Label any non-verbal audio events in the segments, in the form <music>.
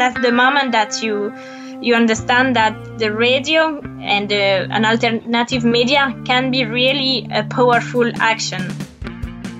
that's the moment that you you understand that the radio and uh, an alternative media can be really a powerful action.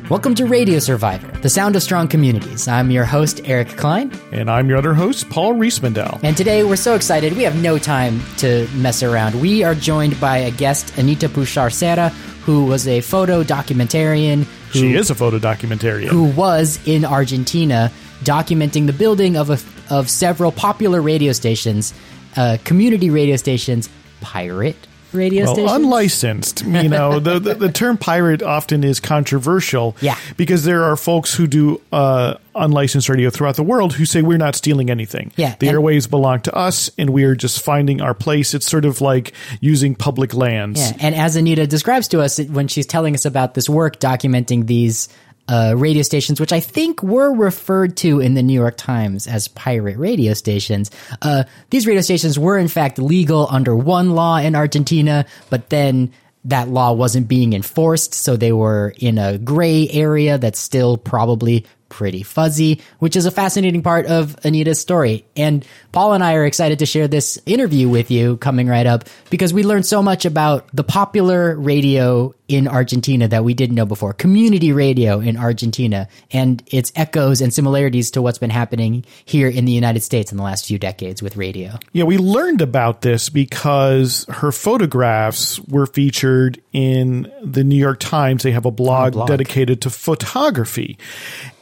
Welcome to Radio Survivor, the sound of strong communities. I'm your host, Eric Klein. And I'm your other host, Paul Riismandel. And today we're so excited. We have no time to mess around. We are joined by a guest, Anita Pouchard Serra, who was a photo documentarian. Who, she is a photo documentarian. Who was in Argentina documenting the building of, a, of several popular radio stations, uh, community radio stations, pirate radio well, stations? Unlicensed. You <laughs> know, the, the, the term pirate often is controversial. Yeah. Because there are folks who do uh, unlicensed radio throughout the world who say we're not stealing anything. Yeah. The airwaves belong to us and we are just finding our place. It's sort of like using public lands. Yeah. And as Anita describes to us when she's telling us about this work documenting these uh, radio stations, which I think were referred to in the New York Times as pirate radio stations. Uh, these radio stations were in fact legal under one law in Argentina, but then that law wasn't being enforced, so they were in a gray area that's still probably pretty fuzzy, which is a fascinating part of Anita's story. And Paul and I are excited to share this interview with you coming right up because we learned so much about the popular radio in Argentina that we didn't know before. Community radio in Argentina and its echoes and similarities to what's been happening here in the United States in the last few decades with radio. Yeah, we learned about this because her photographs were featured in the New York Times. They have a blog, blog. dedicated to photography.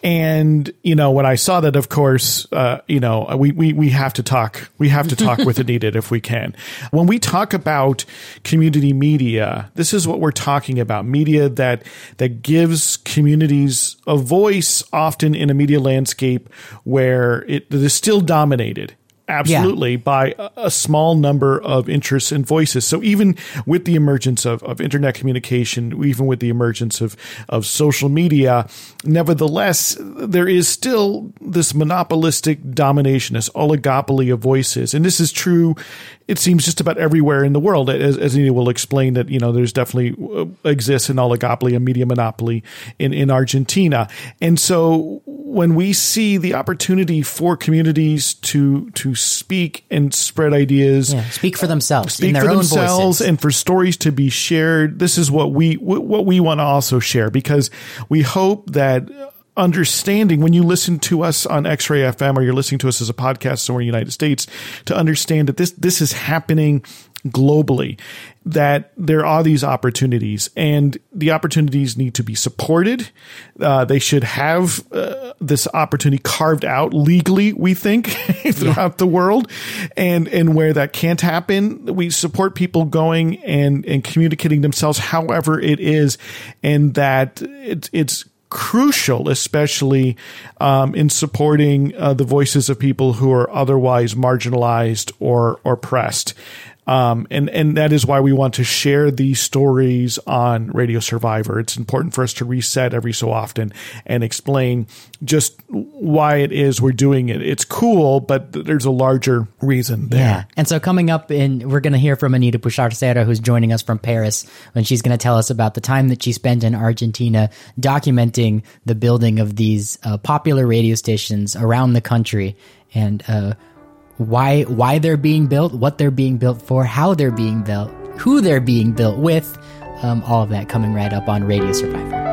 And, you know, when I saw that, of course, uh, you know, we, we, we have to talk, we have to talk with <laughs> Anita if we can. When we talk about community media, this is what we're talking about. Media that, that gives communities a voice often in a media landscape where it, it is still dominated absolutely yeah. by a, small number of interests and voices. So even with the emergence of, of internet communication, even with the emergence of, of social media, nevertheless, there is still this monopolistic domination, this oligopoly of voices. And this is true it seems just about everywhere in the world, as, as Anita will explain that, you know, there's definitely uh, exists an oligopoly, a media monopoly in, in Argentina. And so when we see the opportunity for communities to, to speak and spread ideas, yeah, speak for themselves, speak for themselves and for stories to be shared, this is what we, what we want to also share because we hope that understanding when you listen to us on X-Ray FM or you're listening to us as a podcast somewhere in the United States to understand that this this is happening globally that there are these opportunities and the opportunities need to be supported uh, they should have uh, this opportunity carved out legally we think <laughs> throughout yeah. the world and and where that can't happen we support people going and and communicating themselves however it is and that it's it's crucial, especially um, in supporting uh, the voices of people who are otherwise marginalized or oppressed. Um, and, and that is why we want to share these stories on Radio Survivor. It's important for us to reset every so often and explain just why it is we're doing it. It's cool, but there's a larger reason there. Yeah. And so coming up in, we're going to hear from Anita Pouchard Serra, who's joining us from Paris, and she's going to tell us about the time that she spent in Argentina documenting the building of these uh, popular radio stations around the country. And, uh, why why they're being built, what they're being built for, how they're being built, who they're being built with. Um, all of that coming right up on Radio Survivor.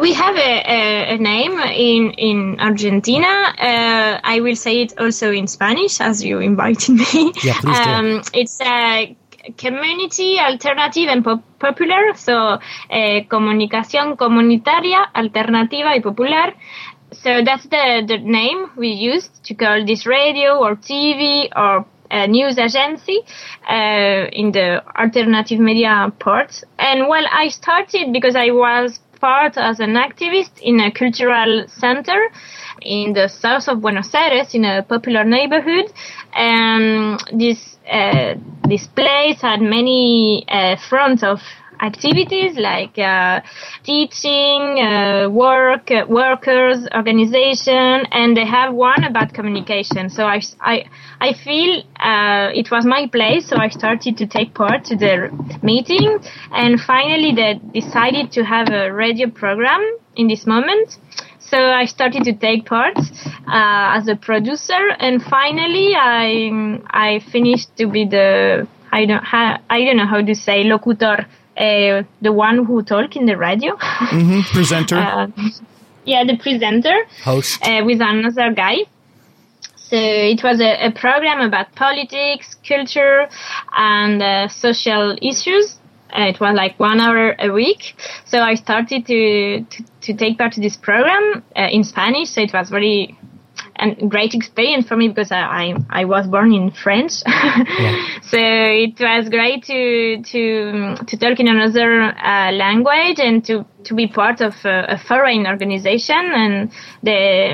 We have a, a, a, name in in Argentina. Uh, I will say it also in Spanish, as you invited me. Yeah, please do. Um, it's a community alternative and pop popular. So, uh, comunicación comunitaria, alternativa y popular so that's the, the name we used to call this radio or TV or a news agency uh, in the alternative media part. And well, I started because I was part as an activist in a cultural center in the south of Buenos Aires in a popular neighborhood. And this uh, this place had many uh, fronts of activities like uh, teaching, uh, work, uh, workers, organization, and they have one about communication. So I, I, I feel uh, it was my place, so I started to take part to the meeting, and finally they decided to have a radio program in this moment. So I started to take part. uh, as a producer, and finally I I finished to be the I don't ha, I don't know how to say locutor, uh, the one who talk in the radio. Mm-hmm. Presenter. <laughs> uh, yeah, the presenter Host. uh, with another guy. So it was a, a program about politics, culture, and uh, social issues. Uh, it was like one hour a week. So I started to to, to take part to this program uh, in Spanish. So it was very a great experience for me because I I, I was born in France. <laughs> So it was great to to to talk in another uh, language and to to be part of a, a foreign organization and they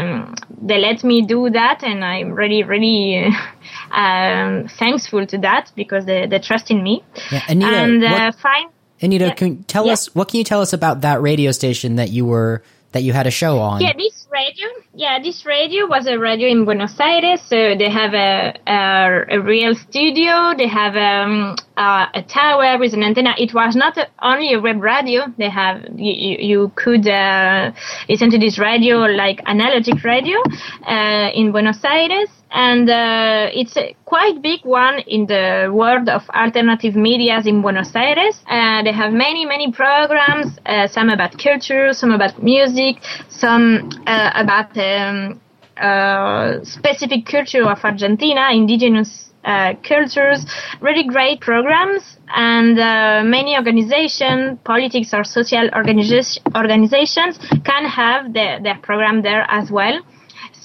they let me do that and I'm really really <laughs> um, thankful to that because they, they trust in me. Yeah, Anita, and uh, what- fine. Anita, Yeah. can you tell Yeah. us what can you tell us about that radio station that you were that you had a show on? Yeah, this radio. Yeah, this radio was a radio in Buenos Aires. So they have a a, a real studio. They have um, a tower with an antenna. It was not only a web radio. They have you, you, you could uh, listen to this radio like analogic radio uh, in Buenos Aires. And uh, it's a quite big one in the world of alternative medias in Buenos Aires. Uh, they have many, many programs, uh, some about culture, some about music, some about um, uh, specific culture of Argentina, indigenous uh, cultures, really great programs, and uh, many organizations, politics or social organiza- organizations can have the, their program there as well.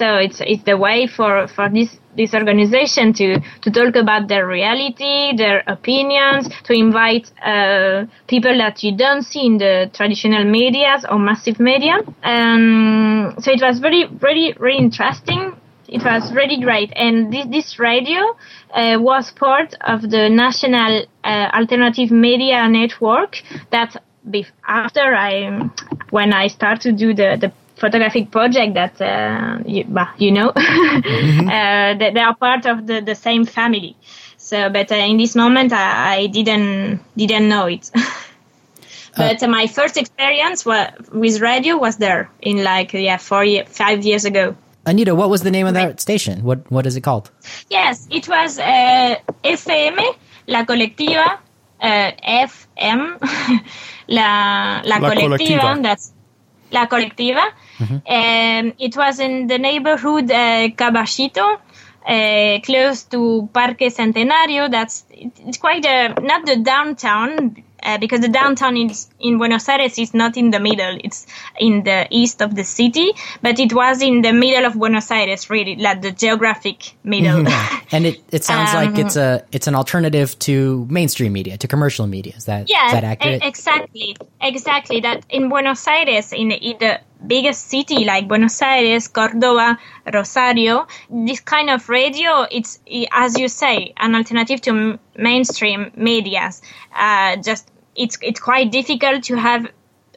So it's it's the way for, for this this organization to, to talk about their reality, their opinions, to invite uh, people that you don't see in the traditional medias or massive media. Um, so it was very, very, very interesting. It was really great. And this, this radio uh, was part of the National uh, Alternative Media Network that after I, when I started to do the, the photographic project that uh, you, bah, you know, <laughs> uh, they, they are part of the, the same family. So, but uh, in this moment, I, I didn't didn't know it. <laughs> but uh, my first experience wa- with radio was there in like yeah four ye- five years ago. Anita, what was the name of that station? What what is it called? Yes, it was uh, FM, La Colectiva, uh, FM, <laughs> La, La, La Colectiva, Colectiva. that's La Colectiva. Um, it was in the neighborhood uh, Caballito, uh, close to Parque Centenario. That's it's quite a, not the downtown uh, because the downtown is in Buenos Aires is not in the middle. It's in the east of the city, but it was in the middle of Buenos Aires, really, like the geographic middle. <laughs> And it, it sounds like Um, it's a it's an alternative to mainstream media, to commercial media. Is that Yeah, is that e- exactly, exactly. That in Buenos Aires, in, in the biggest city like Buenos Aires, Cordoba, Rosario, this kind of radio, it's as you say, an alternative to m- mainstream medias. Uh, just it's it's quite difficult to have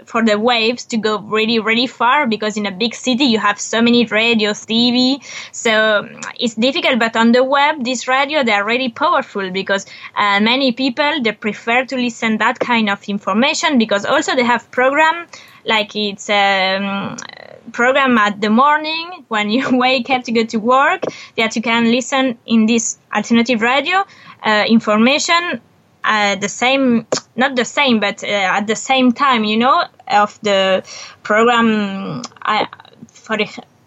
for the waves to go really really far because in a big city you have so many radios tv so um, it's difficult but on the web this radio they are really powerful because uh, many people they prefer to listen that kind of information because also they have program like it's um, program at the morning when you <laughs> wake up to go to work that you can listen in this alternative radio uh, information uh, the same, not the same, but uh, at the same time, you know, of the program. I, for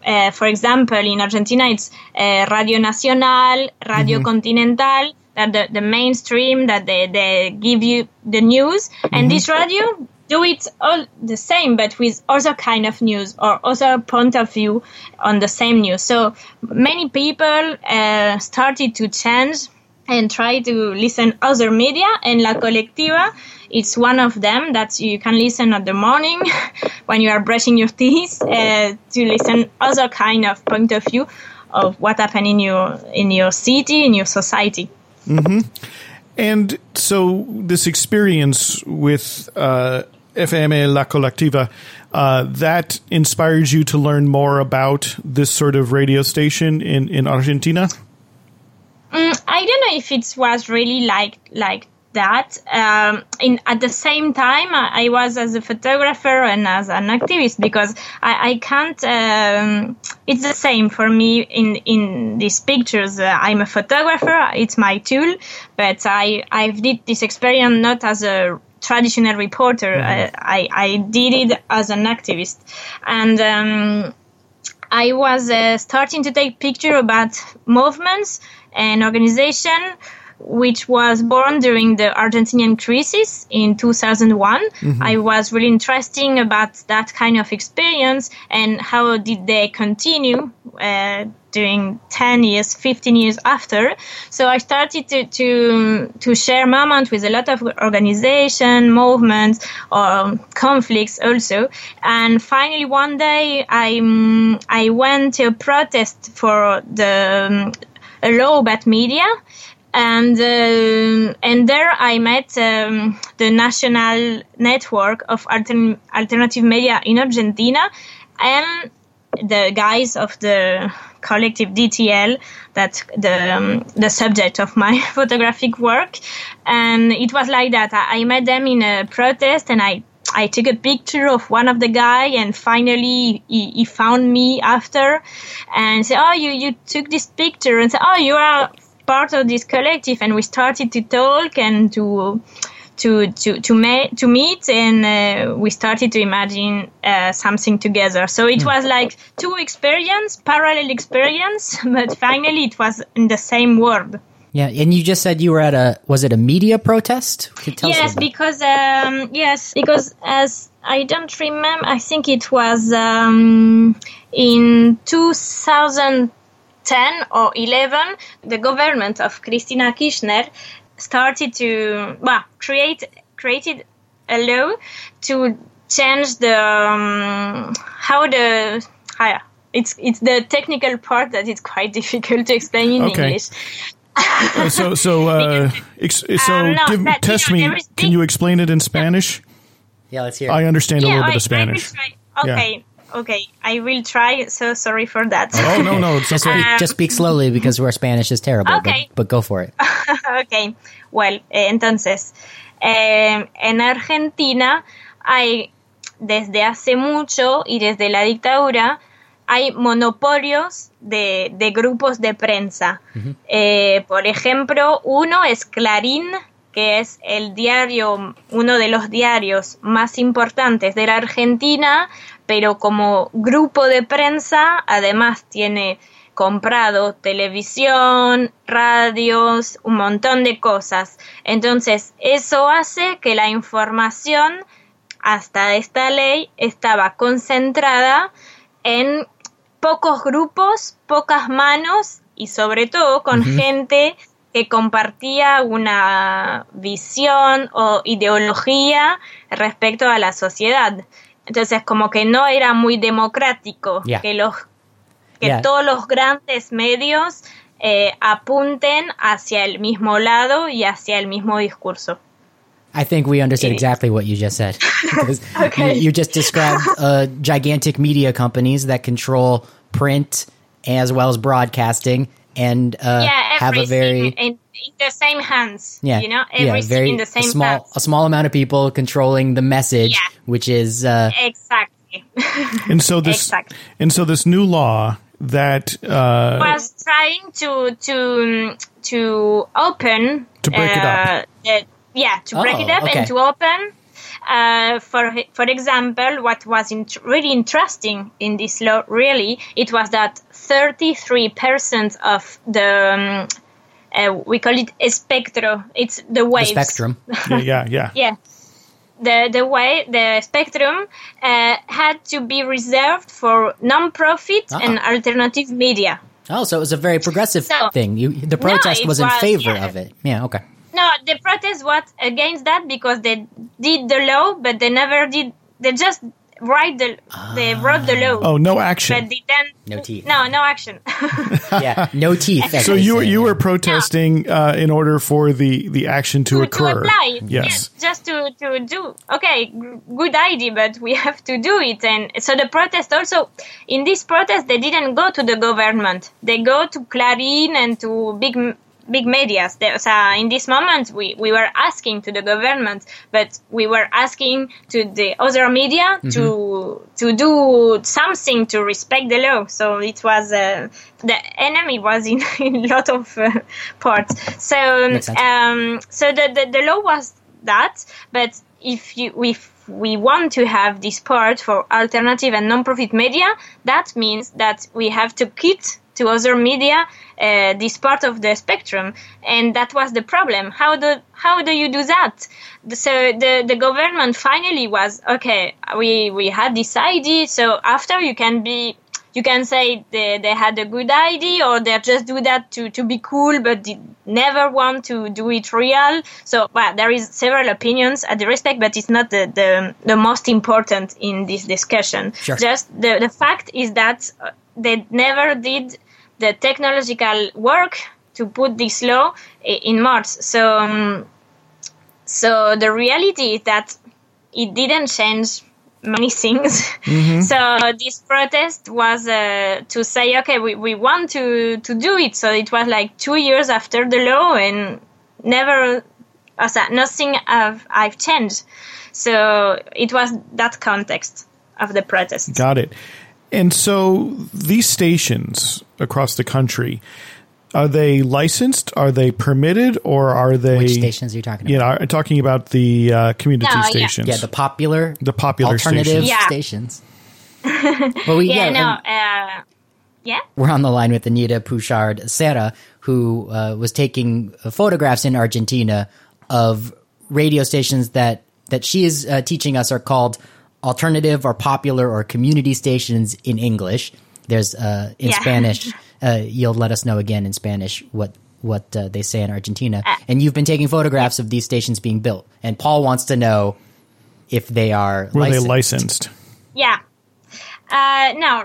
uh, for example, in Argentina, it's uh, Radio Nacional, Radio Continental, that the, the mainstream that they, they give you the news, and this radio do it all the same, but with other kind of news or other point of view on the same news. So many people uh, started to change and try to listen other media and La Colectiva it's one of them that you can listen at the morning <laughs> when you are brushing your teeth uh, to listen other kind of point of view of what happened in your in your city in your society mm-hmm. And so this experience with uh, La Colectiva, uh, that inspires you to learn more about this sort of radio station in, in Argentina? Mm, I don't know if it was really like like that. Um, in at the same time I, I, was as a photographer and as an activist because I, I can't um, it's the same for me in in these pictures. Uh, I'm a photographer it's my tool but I I did this experience not as a traditional reporter. Mm-hmm. I, I, I did it as an activist. And um, I was uh, starting to take picture about movements and organization which was born during the Argentinian crisis in 2001. Mm-hmm. I was really interesting about that kind of experience and how did they continue uh, during 10 years, 15 years after. So I started to, to, to share moments with a lot of organization, movements, or um, conflicts also. And finally, one day I, um, I went to a protest for the about media. And uh, and there I met um, the national network of altern- alternative media in Argentina and the guys of the collective DTL that the um, the subject of my <laughs> photographic work. And it was like that. I, I met them in a protest and I I took a picture of one of the guy and finally he, he found me after and said, Oh, you, you took this picture. And said, Oh, you are part of this collective. And we started to talk and to to to to, ma- to meet and uh, we started to imagine uh, something together. So it mm. was like two experience parallel experience <laughs> but finally it was in the same world yeah and you just said you were at a was it a media protest yes because um, yes because as i don't remember i think it was um, in 2010 or 11, the government of Cristina Kirchner started to well, create created a law to change the um, how the how, it's it's the technical part that is quite <laughs> difficult to explain in okay. English. <laughs> so so uh, ex- so give, that, test you know, me. Can you explain it in Spanish? Yeah, let's hear. It. I understand yeah, a little I, bit of Spanish. Okay. Yeah. Okay, I will try. So sorry for that. Oh no, no, just, um, just speak slowly because our Spanish is terrible. Okay, but, but go for it. <laughs> okay, well, eh, entonces, eh, en Argentina hay desde hace mucho y desde la dictadura hay monopolios de, de grupos de prensa. Uh -huh. eh, por ejemplo, uno es Clarín, que es el diario, uno de los diarios más importantes de la Argentina, pero como grupo de prensa además tiene comprado televisión, radios, un montón de cosas. Entonces, eso hace que la información hasta esta ley estaba concentrada en pocos grupos, pocas manos y sobre todo con gente que compartía una visión o ideología respecto a la sociedad. Entonces, como que no era muy democrático que los que todos los grandes medios eh, apunten hacia el mismo lado y hacia el mismo discurso. I think we understood exactly what you just said. <laughs> okay. you, you, just described <laughs> uh, gigantic media companies that control print as well as broadcasting and uh, yeah, have a very in, in, the same hands. Yeah, you know, everything yeah, very, in the same a small, hands. A small amount of people controlling the message, yeah. which is uh, exactly. <laughs> and so this exactly. and so this new law that uh, was trying to to to open to break it up. Uh, the, yeah, to break oh, it up okay. and to open. Uh, for for example, what was int- really interesting in this law, really, it was that 33% of the, um, uh, we call it a espectro, it's the waves. The spectrum. <laughs> yeah, yeah, yeah. yeah. The, the way the spectrum uh, had to be reserved for non-profit uh-huh. and alternative media. Oh, so it was a very progressive so, thing. You, the protest no, was, was in favor yeah. of it. Yeah, okay. No, the protest was against that because they did the law, but they never did. They just write the they wrote the law. Oh, no action. But they then no teeth. No, no action. <laughs> <laughs> yeah, no teeth. So you were you were protesting no. uh, in order for the the action to, to occur. To apply. Yes. yes. Just to to do. Okay, good idea, but we <laughs> have to do it. And so the protest also in this protest they didn't go to the government. They go to Clarín and to big big media. So in this moment, we, we were asking to the government, but we were asking to the other media mm-hmm. to to do something to respect the law. So it was uh, the enemy was in, <laughs> in a lot of uh, parts. So um, so the, the the law was that, but if you if we want to have this part for alternative and non-profit media, that means that we have to quit to other media uh, this part of the spectrum, and that was the problem. How do how do you do that? So the the government finally was okay. We we had this idea, so after you can be you can say they, they had a good idea or they just do that to, to be cool but never want to do it real so well, there is several opinions at the respect but it's not the, the, the most important in this discussion sure. just the, the fact is that uh, they never did the technological work to put this law in Mars so um, so the reality is that it didn't change many <laughs> things. Mm-hmm. So this protest was uh, to say, okay, we, we want to, to do it. So it was like two years after the law and never, uh, nothing have, I've changed. So it was that context of the protest. Got it. And so these stations across the country, are they licensed? Are they permitted, or are they? Which stations are you talking about? You know, talking about the uh, community no, stations. Yeah. yeah. the popular, the popular alternative stations. Yeah. <laughs> well, we, yeah, yeah, no, uh, yeah. We're on the line with Anita Pouchard Serra, who uh, was taking photographs in Argentina of radio stations that that she is uh, teaching us are called alternative or popular or community stations in English. There's uh, in Spanish. <laughs> uh, you'll let us know again in Spanish what what uh, they say in Argentina. Uh, and you've been taking photographs of these stations being built. And Paul wants to know if they are were licensed. they licensed? Yeah. Uh, no,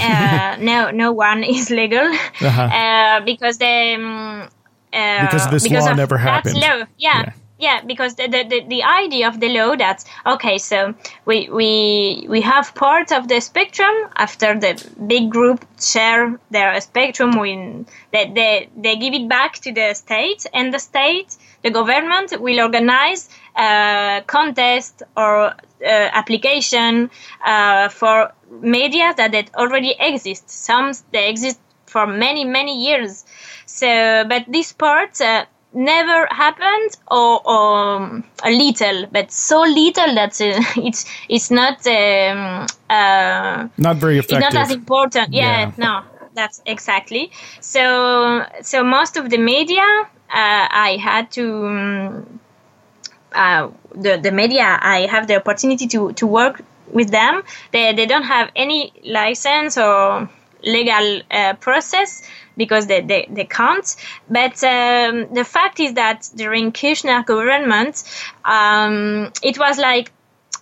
uh, <laughs> no, no one is legal uh-huh. uh, because they um, because this because law never happened. Law. Yeah. yeah yeah because the, the, the idea of the law that okay so we we we have part of the spectrum after the big group share their spectrum when they, they, they give it back to the state and the state the government will organize a contest or uh, application uh, for media that, that already exist some they exist for many many years. So but this part uh, never happened or, or a little but so little that uh, <laughs> it's it's not um, uh, not very effective it's not as important. Yeah, yeah, no that's exactly. So so most of the media uh, i had to um, uh, the the media i have the opportunity to to work with them. They they don't have any license or legal uh, process because they, they, they can't. But um, the fact is that during Kirchner government, um, it was like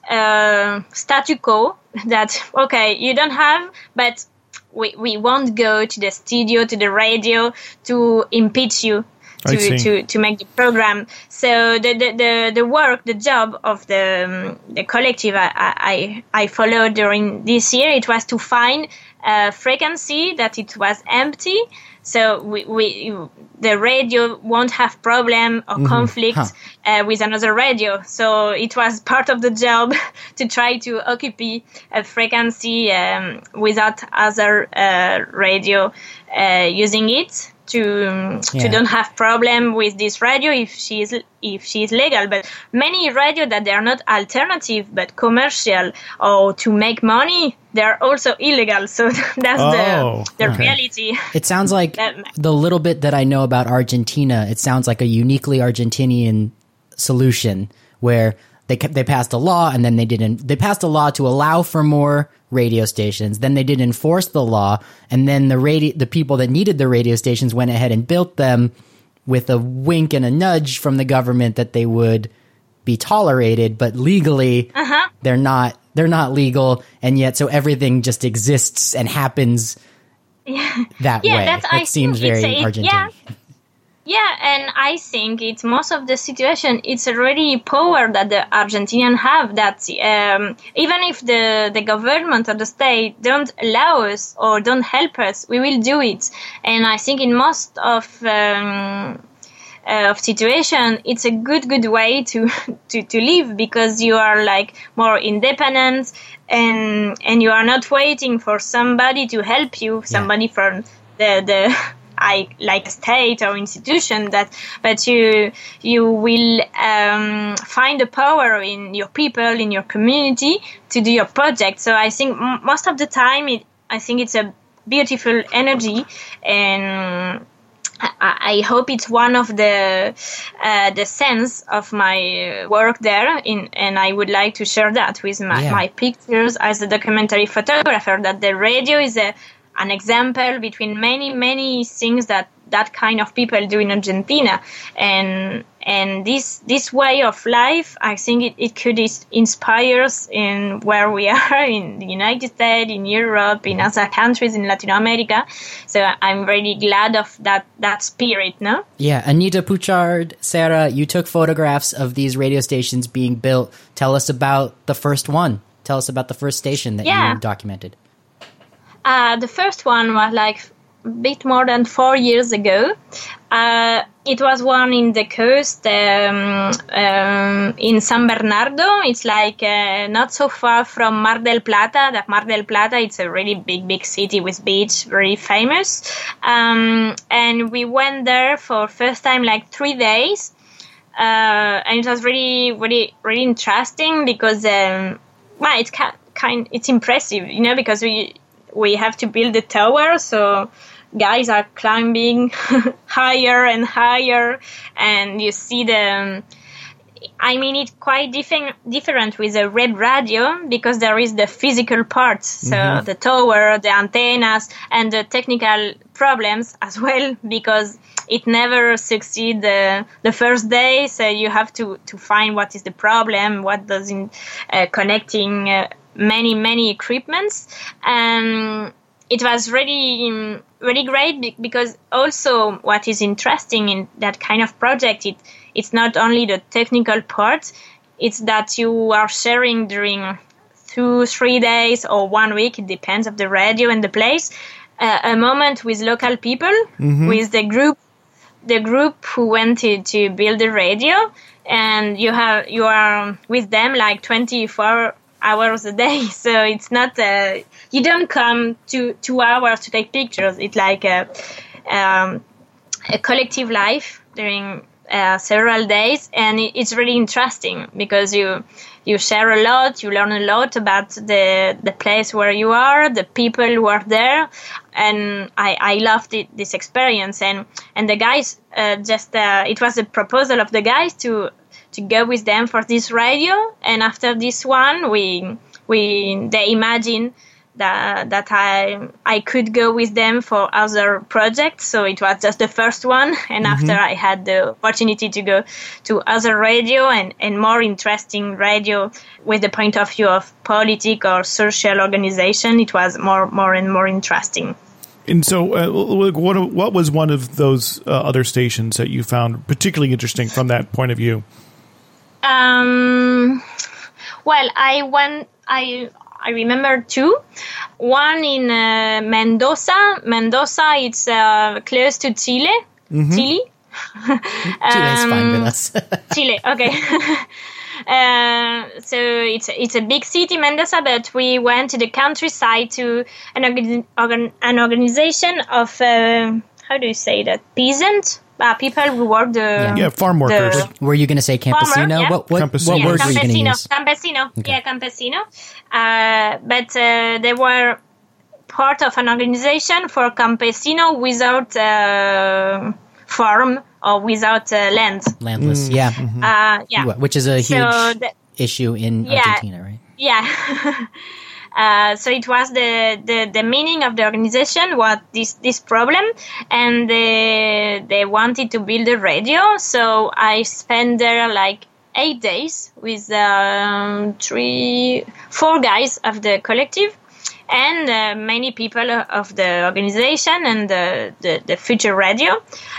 uh, statu quo <laughs> that, okay, you don't have, but we, we won't go to the studio, to the radio to impeach you to, to, to make the program. So the, the, the, the, work, the job of the, um, the collective I, I, I followed during this year, it was to find a frequency that it was empty so we, we the radio won't have problem or mm-hmm. conflict huh. uh, with another radio. So it was part of the job <laughs> to try to occupy a frequency um, without other uh, radio uh, using it to um, yeah. to don't have problem with this radio if she is if she is legal but many radio that they are not alternative but commercial or to make money they're also illegal so <laughs> that's oh, the the okay. reality it sounds like <laughs> the little bit that i know about argentina it sounds like a uniquely argentinian solution where they they passed a law and then they didn't they passed a law to allow for more radio stations. Then they did enforce the law. And then the radio the people that needed the radio stations went ahead and built them with a wink and a nudge from the government that they would be tolerated. But legally uh-huh. they're not they're not legal. And yet so everything just exists and happens yeah. that yeah, way. that's, that I seems very Argentinian yeah Yeah, and I think it's most of the situation. It's already power that the Argentinian have. That um, even if the the government or the state don't allow us or don't help us, we will do it. And I think in most of um, uh, of situation, it's a good good way to, <laughs> to to live because you are like more independent and and you are not waiting for somebody to help you, somebody yeah. from the the <laughs> I like a state or institution that, but you you will um, find the power in your people in your community to do your project. So I think m- most of the time, it, I think it's a beautiful energy and. I, I hope it's one of the uh, the sense of my work there, in, and I would like to share that with my, yeah. my pictures as a documentary photographer. That the radio is a an example between many many things that that kind of people do in Argentina. And and this this way of life I think it, it could inspire us in where we <laughs> are in the United States in Europe in other countries in Latin America. So I'm really glad of that that spirit no? Yeah Anita Pouchard Serra you took photographs of these radio stations being built. Tell us about the first one. Tell us about the first station that yeah. you documented uh, the first one was like a bit more than four years ago. Uh, it was one in the coast um, um, in San Bernardo. It's like uh, not so far from Mar del Plata. That Mar del Plata, it's a really big, big city with beach, very famous. Um, and we went there for first time like three days. Uh, and it was really, really, really interesting because, um, well, it's kind, it's impressive, you know, because we, we have to build the tower so guys are climbing <laughs> higher and higher and you see them. I mean, it's quite different different with a red radio because there is the physical part, so mm-hmm. the tower, the antennas, and the technical problems <laughs> as well because it never succeed the, the first day. So you have to, to find what is the problem, what doesn't uh, connecting uh, many many equipments and it was really really great because also what is interesting in that kind of project it it's not only the technical part it's that you are sharing during two three days or one week it depends of the radio and the place uh, a moment with local people mm-hmm. with the group the group who wanted to build the radio and you have you are with them like 24 hours a day. <laughs> So it's not uh, you don't come to two hours to take pictures. It's like a, um, a collective life during uh, several days, and it's really interesting because you you share a lot, you learn a lot about the the place where you are, the people who are there, and I I loved it, this experience. And and the guys uh, just uh, it was a proposal of the guys to to go with them for this radio. And after this one, we we they imagine that that I I could go with them for other projects. So it was just the first one, <laughs> and mm-hmm. after I had the opportunity to go to other radio and and more interesting radio with the point of view of politic or social organization, it was more more and more interesting. And so, uh, what what was one of those uh, other stations that you found particularly interesting from that point of view? Um, well, I went. I I remember two. One in uh, Mendoza. Mendoza, it's uh, close to Chile. Mm-hmm. Chile. <laughs> Um, fine with us. <laughs> Chile, okay. <laughs> uh, so it's it's a big city, Mendoza, but we went to the countryside to an organ, an organization of uh, how do you say that peasant uh, people who work the yeah, yeah farm workers. The, Were you going to say campesino? Farmer, yeah. What what, campesino. what yeah, word were you going to use? Campesino, okay. yeah, campesino. Uh, but uh, they were part of an organization for campesino without uh, farm or without uh, land. Landless, mm. yeah, mm-hmm. Uh, yeah, which is a huge so the, issue in Argentina, right? Yeah. <laughs> Uh, so it was the, the, the meaning of the organization what this this problem and they, they wanted to build a radio. So i spent there like eight days with um, three four guys of the collective and uh, many people of the organization and the, the, the future radio.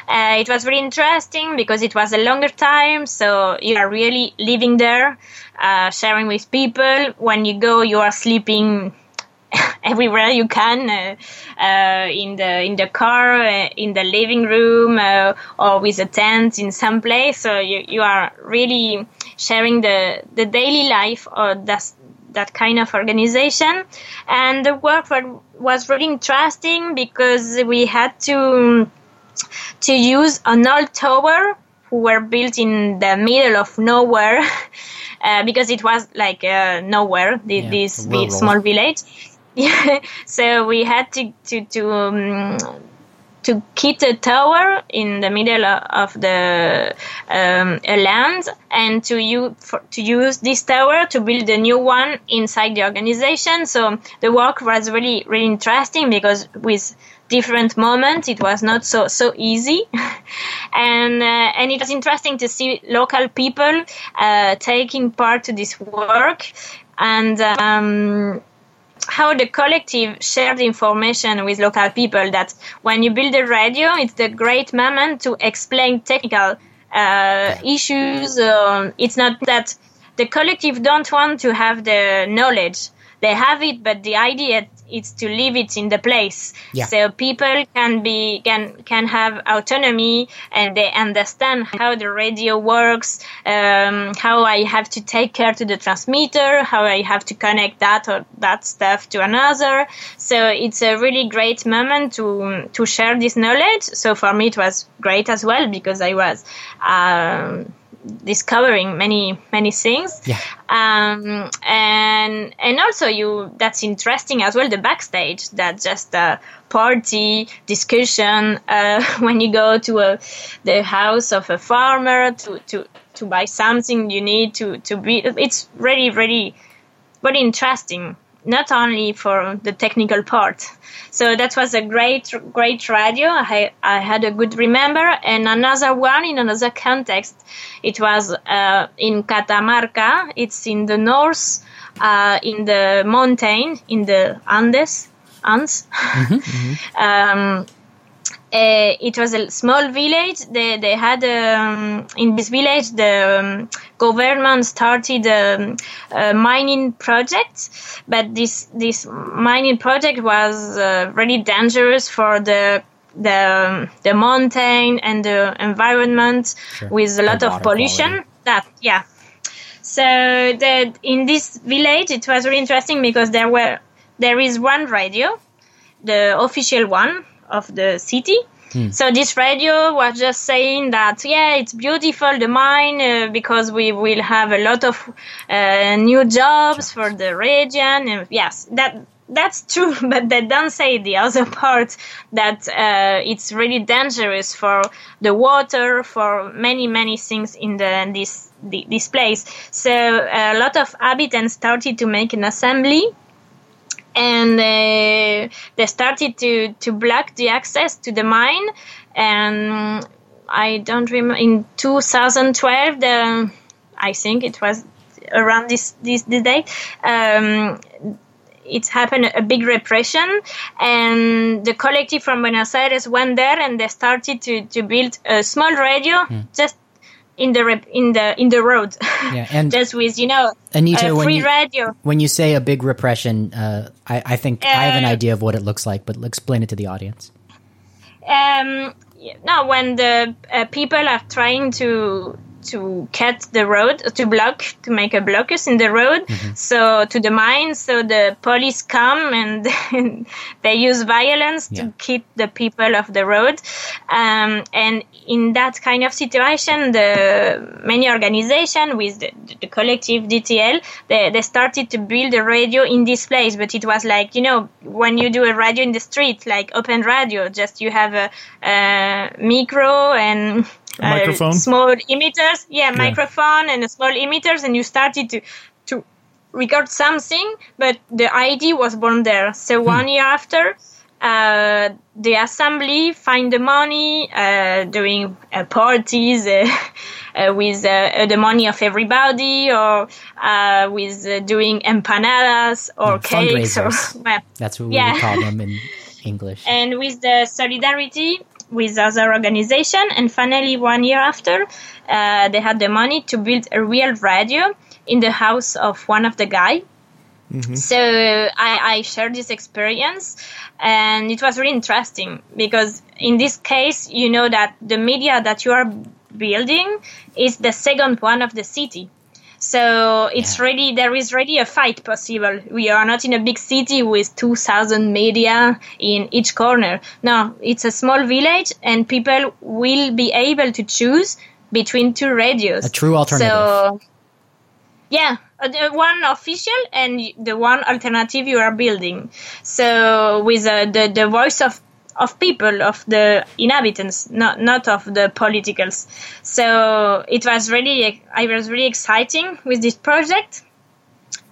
Uh, it was really interesting because it was a longer time, so you are really living there, uh, sharing with people. When you go, you are sleeping <laughs> everywhere you can uh, uh, in the in the car uh, in the living room uh, or with a tent in some place so you, you are really sharing the the daily life or that that kind of organization. And the work was really interesting because we had to to use an old tower who were built in the middle of nowhere <laughs> uh, because it was like uh, nowhere the, yeah, this small village. <laughs> Yeah, so we had to to to um, to keep the tower in the middle of the um, land and to use for, to use this tower to build a new one inside the organization. So the work was really really interesting because with different moments it was not so so easy <laughs> and uh, and it was interesting to see local people uh, taking part to this work and um, how the collective shared information with local people that when you build a radio, it's the great moment to explain technical uh, issues. Um, it's not that the collective don't want to have the knowledge. They have it, but the idea it's to leave it in the place. Yeah. so people can be can can have autonomy and they understand how the radio works um, how i have to take care to the transmitter how i have to connect that or that stuff to another. So it's a really great moment to to share this knowledge. So for me it was great as well because i was um, discovering many many things yeah. um, and and also you that's interesting as well the backstage that just a party discussion uh, <laughs> when you go to a the house of a farmer to to to buy something you need to to be it's really really very interesting not only for the technical part. So that was a great, great radio. I, I had a good remember. And another one in another context, it was uh, in Catamarca. It's in the north, uh, in the mountain, in the Andes. Andes. Mm-hmm, mm-hmm. <laughs> um, uh, it was a small village. They they had um, in this village the um, government started a, um, a, mining project, but this this mining project was uh, really dangerous for the the um, the mountain and the environment sure. with a lot of pollution. Quality. That yeah. So that in this village, it was really interesting because there were there is one radio, the official one of the city. Hmm. So this radio was just saying that yeah, it's beautiful the mine uh, because we will have a lot of uh, new jobs for the region. And yes, that that's true, <laughs> but they don't say the other <laughs> part that uh, it's really dangerous for the water, for many many things in the this this place. So a lot of habitants started to make an assembly and uh, they started to to block the access to the mine and i don't remember in 2012 the i think it was around this this, this day um, it happened a big repression and the collective from buenos aires went there and they started to, to build a small radio mm. just in the in the in the road. Yeah, <laughs> and just with you know Anita, free when you, radio. When you say a big repression, uh, I, I, think uh, I have an uh, idea of what it looks like, but explain it to the audience. Um, no, when the uh, people are trying to to cut the road to block to make a blockers in the road mm-hmm. so to the mine so the police come and <laughs> they use violence yeah. to keep the people off the road um, and in that kind of situation the many organization with the, the collective dtl they, they started to build a radio in this place but it was like you know when you do a radio in the street like open radio just you have a, a micro and <laughs> microphone, small emitters, yeah, yeah, microphone and small emitters, and you started to to record something, but the ID was born there. So hmm. one year after, uh, uh, the assembly find the money uh, doing uh, parties uh, <laughs> uh, with uh, the money of everybody or with doing empanadas or cakes or <laughs> well, that's what we yeah. call them in <laughs> english and with the solidarity with other organization and finally one year after they had the money to build a real radio in the house of one of the guy Mm-hmm. So I, I shared this experience and it was really interesting because in this case, you know that the media that you are building is the second one of the city. So it's yeah. really there is really a fight possible. We are not in a big city with 2,000 media in each corner. No, it's a small village, and people will be able to choose between two radios. A true alternative. So yeah, uh, the one official and the one alternative you are building. So with uh, the the voice of of people of the inhabitants, not not of the politicals. So it was really I was really exciting with this project.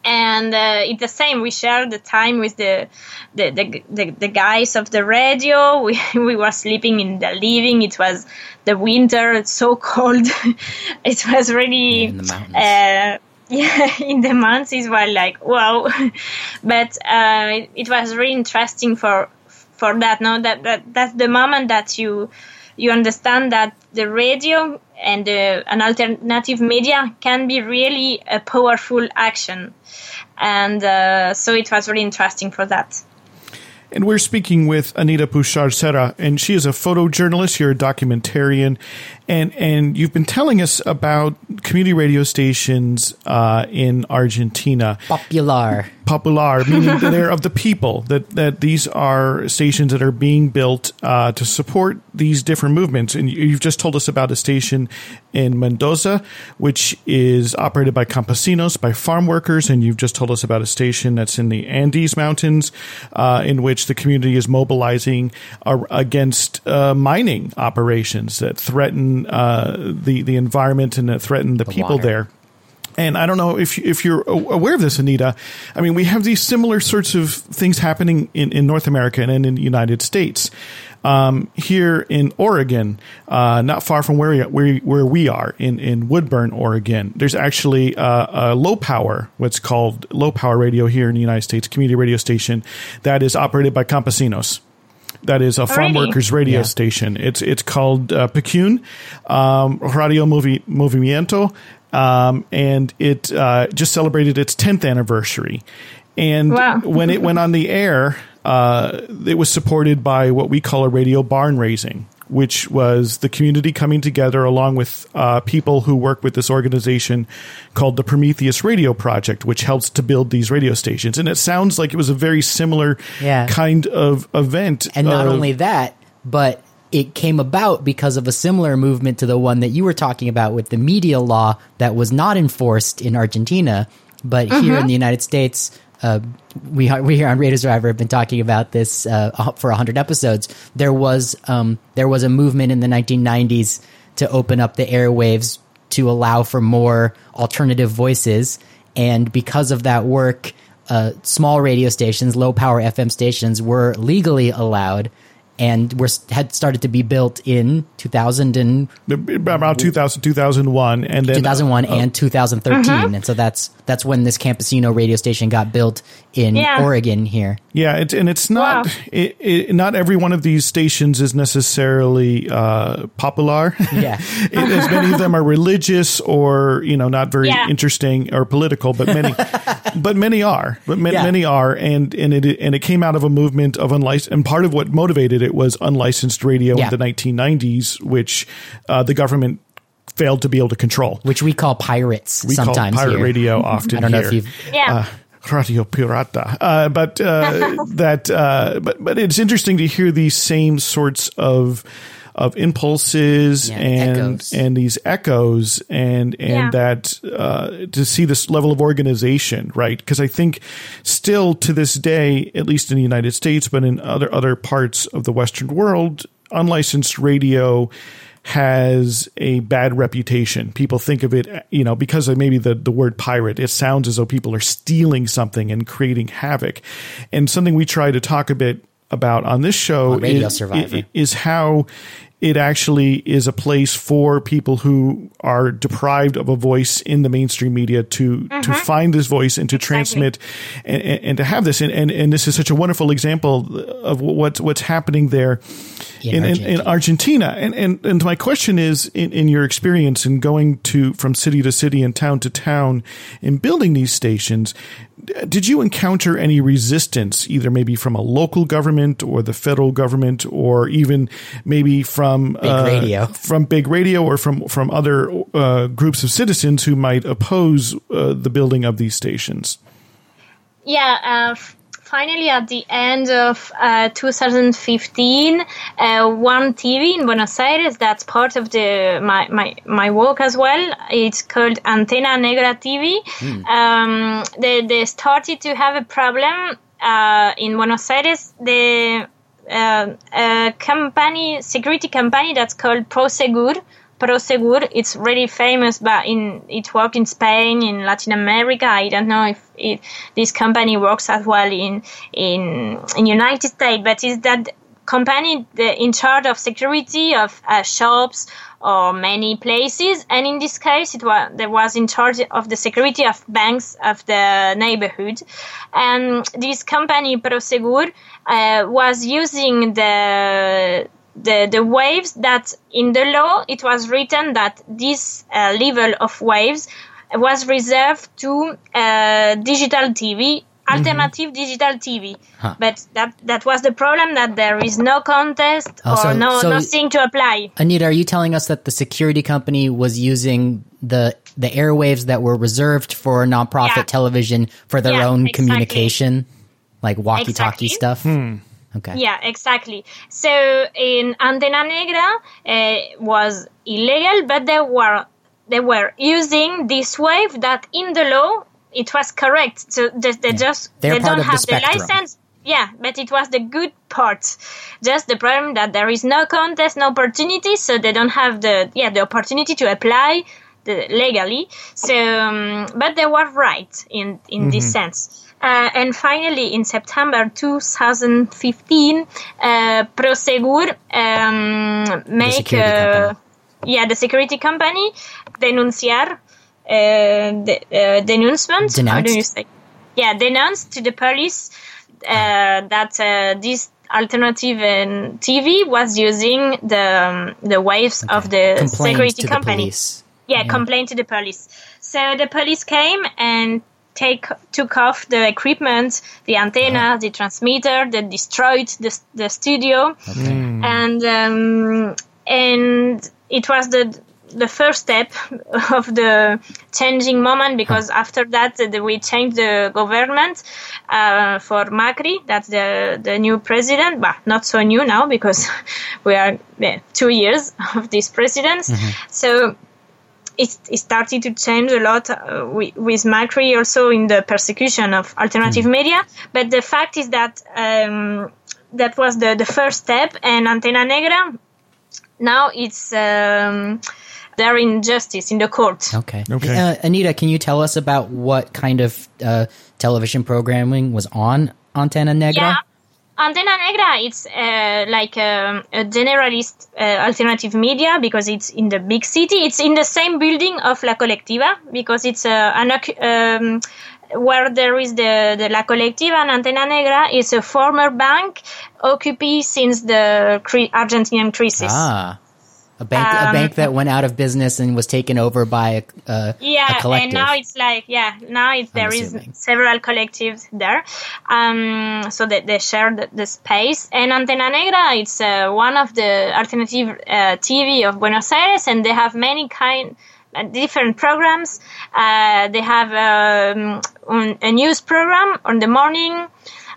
And uh, it's the same. We shared the time with the the, the, the, the guys of the radio. <laughs> We, we were sleeping in the living. It was the winter. It's so cold. <laughs> it was really yeah, <laughs> yeah in the months is well like wow but uh, it was really interesting for for that no? That, that that's the moment that you you understand that the radio and uh, an alternative media can be really a powerful action. And uh, so it was really interesting for that. And we're speaking with Anita Pouchard Serra, and she is a photojournalist, you're a documentarian, and and you've been telling us about community radio stations uh, in Argentina. Popular. Popular, <laughs> meaning they're of the people. That that these are stations that are being built uh, to support these different movements. And you've just told us about a station in Mendoza, which is operated by campesinos, by farm workers, and you've just told us about a station that's in the Andes Mountains, uh, in which the community is mobilizing uh, against uh, mining operations that threaten uh, the the environment and threaten the, the people water. there. And I don't know if if you're aware of this, Anita. I mean, we have these similar sorts of things happening in, in North America and in the United States. Um, here in Oregon, uh, not far from where we, where, where we are in, in Woodburn, Oregon, there's actually a, a low power, what's called low power radio here in the United States, community radio station that is operated by campesinos that is a farm workers radio yeah. station. It's it's called uh, PCUN, um, Radio Movi- Movimiento, um, and it uh, just celebrated its 10th anniversary. And wow. <laughs> when it went on the air, uh, it was supported by what we call a radio barn raising which was the community coming together along with uh, people who work with this organization called the Prometheus Radio Project, which helps to build these radio stations. And it sounds like it was a very similar yeah. kind of event. And not of, only that, but it came about because of a similar movement to the one that you were talking about with the media law that was not enforced in Argentina, but mm-hmm. here in the United States uh, we we here on Radio Survivor have been talking about this uh, for hundred episodes. There was um, there was a movement in the 1990s to open up the airwaves to allow for more alternative voices, and because of that work, uh, small radio stations, low power FM stations, were legally allowed and were had started to be built in 2000 and about 2000 2001 and then 2001 uh, and 2013 uh-huh. and so that's that's when this campesino radio station got built in yeah. Oregon here. Yeah, it's, and it's not wow. it, it, not every one of these stations is necessarily uh, popular. <laughs> Yeah, it, as many of them are religious or you know not very yeah. interesting or political, but many, <laughs> but many are. But ma- yeah. many are, and and it and it came out of a movement of unlicensed. And part of what motivated it was unlicensed radio in the 1990s, which uh, the government failed to be able to control, which we call pirates. We sometimes call pirate here. radio <laughs> often. I don't know here. if you've yeah. Uh, Radio Pirata. Uh, but uh, <laughs> that, uh, but but it's interesting to hear these same sorts of of impulses yeah, and echoes. and these echoes and and yeah. that uh, to see this level of organization, right? Because I think still to this day, at least in the United States, but in other other parts of the Western world, unlicensed radio has a bad reputation. People think of it, you know, because of maybe the, the word pirate, it sounds as though people are stealing something and creating havoc. And something we try to talk a bit about on this show On Radio is, Survivor. is how it actually is a place for people who are deprived of a voice in the mainstream media to to mm-hmm. find this voice and to transmit and, and, and to have this and, and and this is such a wonderful example of what's what's happening there In in, in, in Argentina. Argentina. And, and and my question is in, in your experience in going to from city to city and town to town in building these stations, d- did you encounter any resistance, either maybe from a local government or the federal government, or even maybe from Big radio. from big radio, or from from other uh, groups of citizens who might oppose uh, the building of these stations? Yeah, uh, f- finally at the end of uh, 2015, uh, one TV in Buenos Aires that's part of the my, my, my work as well. It's called Antena Negra TV. Um, they, they started to have a problem uh, in Buenos Aires. The uh, a company, security company that's called Prosegur. Prosegur, it's really famous, but in it worked in Spain, in Latin America. I don't know if it, this company works as well in in in United States, but is that company the, in charge of security of uh, shops or many places? And in this case, it was there was in charge of the security of banks of the neighborhood, and this company Prosegur uh, was using the the, the waves that in the law it was written that this uh, level of waves was reserved to uh, digital TV, alternative digital TV. But that that was the problem that there is no contest Oh, or so- no so- nothing to apply. Anita, are you telling us that the security company was using the the airwaves that were reserved for nonprofit Yeah. television for their Yeah, own exactly. communication, like walkie-talkie Exactly. stuff? Okay. Yeah, exactly. So in Antena Negra uh, was illegal, but they were they were using this wave that in the law it was correct. So they, they just They're they don't of the have the, license. Yeah, but it was the good part. Just the problem that there is no contest, no opportunity, so they don't have the yeah the opportunity to apply the, legally. So, um, but they were right in in this sense. Uh, and finally, in September 2015, uh, Prosegur um, make security uh, yeah the security company denunciar uh, the uh, denouncement. How do you Denounced? say? Yeah, denounced to the police uh, that uh, this alternative um, TV was using the um, the waves of the Complained security company. the police. Yeah, complained to the police. So the police came and take took off the equipment, the antenna, the transmitter, they destroyed the the studio, and um, and it was the the first step <laughs> of the changing moment because after that we changed the government uh, for Macri, that's the the new president, but not so new now because <laughs> we are yeah, two years <laughs> of this president. So it, it started to change a lot uh, with, with Macri also in the persecution of alternative media. But the fact is that um, that was the, the first step, and Antena Negra now it's um, they're in justice in the court. Okay. Okay. Uh, Anita, can you tell us about what kind of uh, television programming was on Antena Negra? Yeah. Antena Negra, it's uh, like um, a generalist uh, alternative media because it's in the big city. It's in the same building of La Colectiva because it's uh, an, um, where there is the, the La Colectiva and Antena Negra is a former bank occupied since the Argentinian crisis. Ah, a bank, a Um, bank that went out of business and was taken over by a, uh, yeah a collective. and now it's like yeah now it, there is several collectives there. Um, so that they share the, the space. And antena negra it's uh, one of the alternative uh, tv of buenos aires and they have many kind different programs. Uh, they have um, a news program on the morning.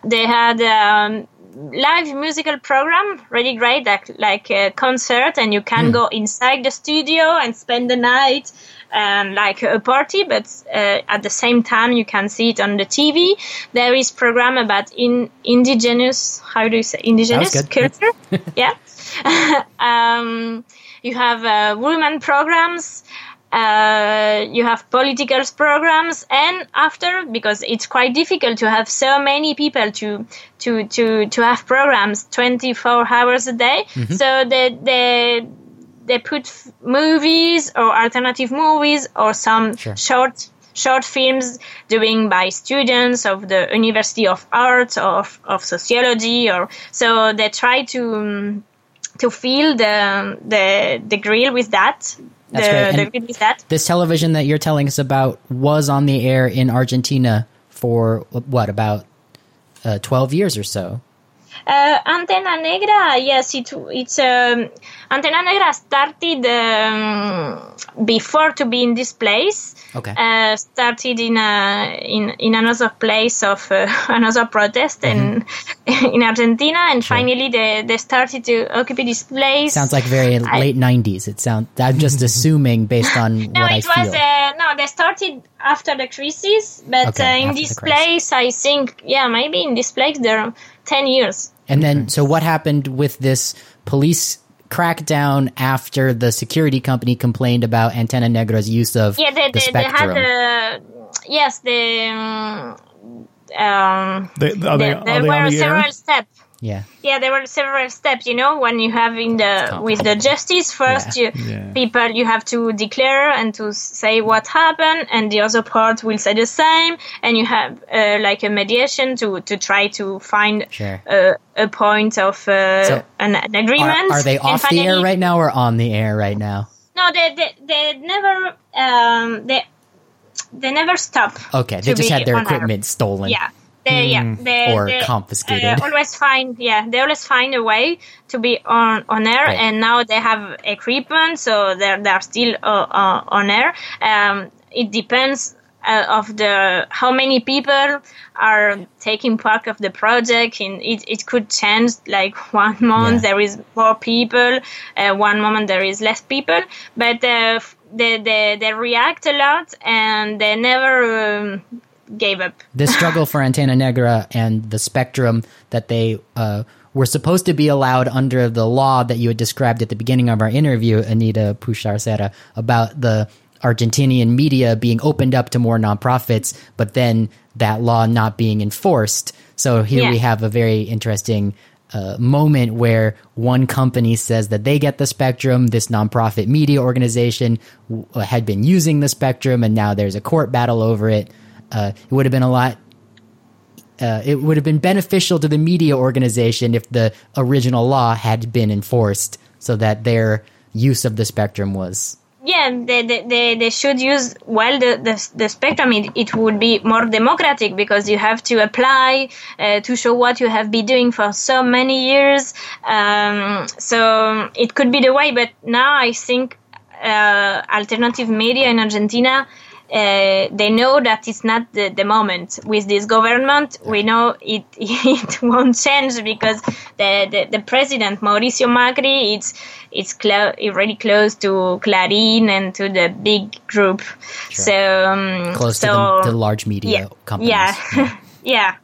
They had um, live musical program really great like like a concert and you can go inside the studio and spend the night and like a party but uh, at the same time you can see it on the tv there is program about in indigenous how do you say indigenous culture? <laughs> Yeah. <laughs> Um, you have uh, women programs uh, you have political programs and after because it's quite difficult to have so many people to to to to have programs 24 hours a day mm-hmm. so they they they put movies or alternative movies or some sure. short short films doing by students of the University of Arts or of, of sociology or so they try to um, to fill the the the grill with that that's great. The this television that you're telling us about was on the air in Argentina for what about uh, 12 years or so. Uh, Antena Negra, yes, it, it's um, Antena Negra started um, before to be in this place. Okay. Uh, started in a in in another place of uh, <laughs> another protest mm-hmm. in <laughs> in Argentina, and sure. finally they they started to occupy this place. Sounds like very I, late nineties. It sounds. I'm just <laughs> assuming based on no, what I feel. Was, uh, no, they started after the crisis, but okay, uh, in this place, I think, yeah, maybe in this place there are ten years. And then, so what happened with this police crackdown after the security company complained about Antena Negra's use of yeah, they, the they, spectrum. They had, the, yes, they, um, um, they, there, they, there were several air? steps. Yeah. Yeah, there were several steps. You know, when you have in the with the justice first, yeah. you yeah. people you have to declare and to say what happened, and the other part will say the same, and you have uh, like a mediation to to try to find sure. a, a point of uh, so an, an, agreement. Are, are they off the air right now or on the air right now? No, they they, they never um, they they never stop. Okay, they just had their equipment air. stolen. Yeah. They, yeah, hmm. they, or they, confiscated. Uh, always find, yeah, they always find a way to be on on air, right. and now they have equipment, so they're they're still uh, uh, on air. Um, it depends uh, of the how many people are taking part of the project and it, it could change like <laughs> one month yeah. there is more people uh, one moment there is less people but uh, they, they, they react a lot and they never um, gave up. this <laughs> struggle for Antena Negra and the spectrum that they uh, were supposed to be allowed under the law that you had described at the beginning of our interview, Anita Pouchard about the Argentinian media being opened up to more nonprofits, but then that law not being enforced. So here yeah. we have a very interesting uh, moment where one company says that they get the spectrum, this nonprofit media organization w- had been using the spectrum, and now there's a court battle over it uh, it would have been a lot. Uh, it would have been beneficial to the media organization if the original law had been enforced, so that their use of the spectrum was yeah, they, they, they should use well the, the, the spectrum. It, it would be more democratic because you have to apply uh, to show what you have been doing for so many years. Um, so it could be the way, but now I think uh, alternative media in Argentina uh, they know that it's not the, the moment with this government. We know it <laughs> it won't change because the, the, the president Mauricio Macri it's it's clo- really close to Clarín and to the big group. Sure. So um, close so, to the, the large media yeah, companies. Yeah, <laughs> yeah.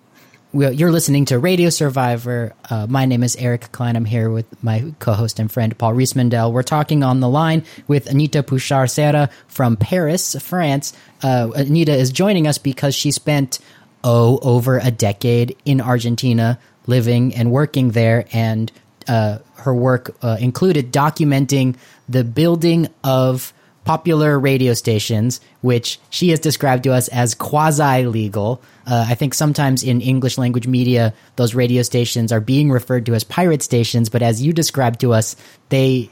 You're listening to Radio Survivor. Uh, my name is Eric Klein. I'm here with my co-host and friend Paul Riismandel. We're talking on the line with Anita Pouchard Serra from Paris, France. Uh, Anita is joining us because she spent oh over a decade in Argentina, living and working there, and uh, her work uh, included documenting the building of popular radio stations, which she has described to us as quasi legal. Uh, I think sometimes in English language media, those radio stations are being referred to as pirate stations, but as you described to us, they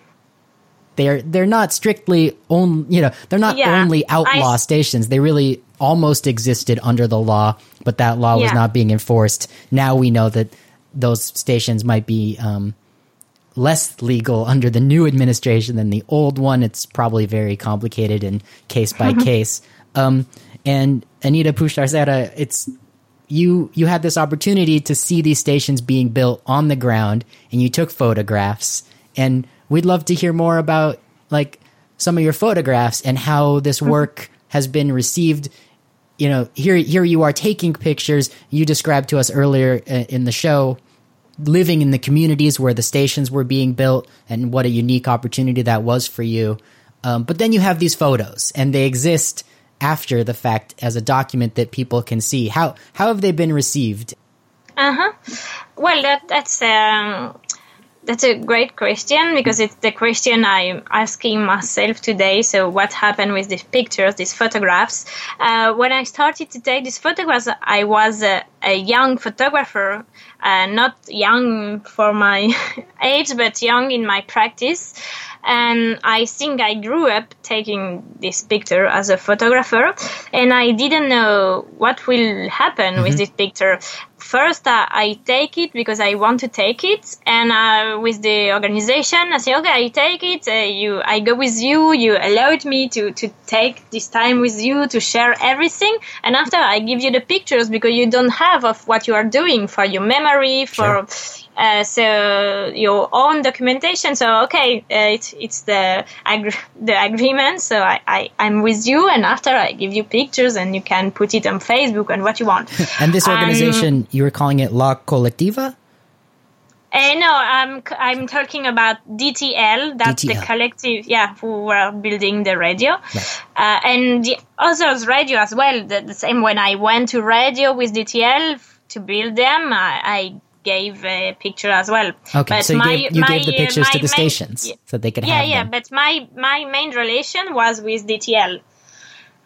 they're they're not strictly on you know they're not yeah, only outlaw I, stations. They really almost existed under the law, but that law yeah. was not being enforced. Now we know that those stations might be um, less legal under the new administration than the old one. It's probably very complicated and case by <laughs> case. Um, and Anita Pouchard Serra, it's you you had this opportunity to see these stations being built on the ground, and you took photographs. And we'd love to hear more about like some of your photographs and how this mm-hmm. work has been received. You know, here here you are taking pictures. You described to us earlier uh, in the show living in the communities where the stations were being built and what a unique opportunity that was for you. Um, but then you have these photos, and they exist after the fact as a document that people can see. How how have they been received? Uh huh. Well, that that's um, that's a great question because it's the question I'm asking myself today. So, what happened with these pictures, these photographs? Uh, when I started to take these photographs, I was a, a young photographer, uh, not young for my <laughs> age, but young in my practice. And I think I grew up taking this picture as a photographer, and I didn't know what will happen mm-hmm. with this picture first uh, I take it because I want to take it, and uh, with the organization I say, okay, I take it. Uh, you, I go with you. You allowed me to to take this time with you to share everything, and after I give you the pictures because you don't have of what you are doing for your memory for. Sure uh, so your own documentation. So okay, uh, it's it's the the agreement. So I, I I'm with you, and after I give you pictures, and you can put it on Facebook and what you want. and this organization, um, you were calling it La Colectiva. Uh, no, I'm I'm talking about DTL. That's DTL. the collective, yeah, who were building the radio, right. uh, and the others radio as well. The, the, same when I went to radio with DTL to build them, I, I gave a picture as well. Okay, but so you, my, gave, you my, gave the pictures to the main, stations so they could yeah, have Yeah, yeah, but my, my main relation was with DTL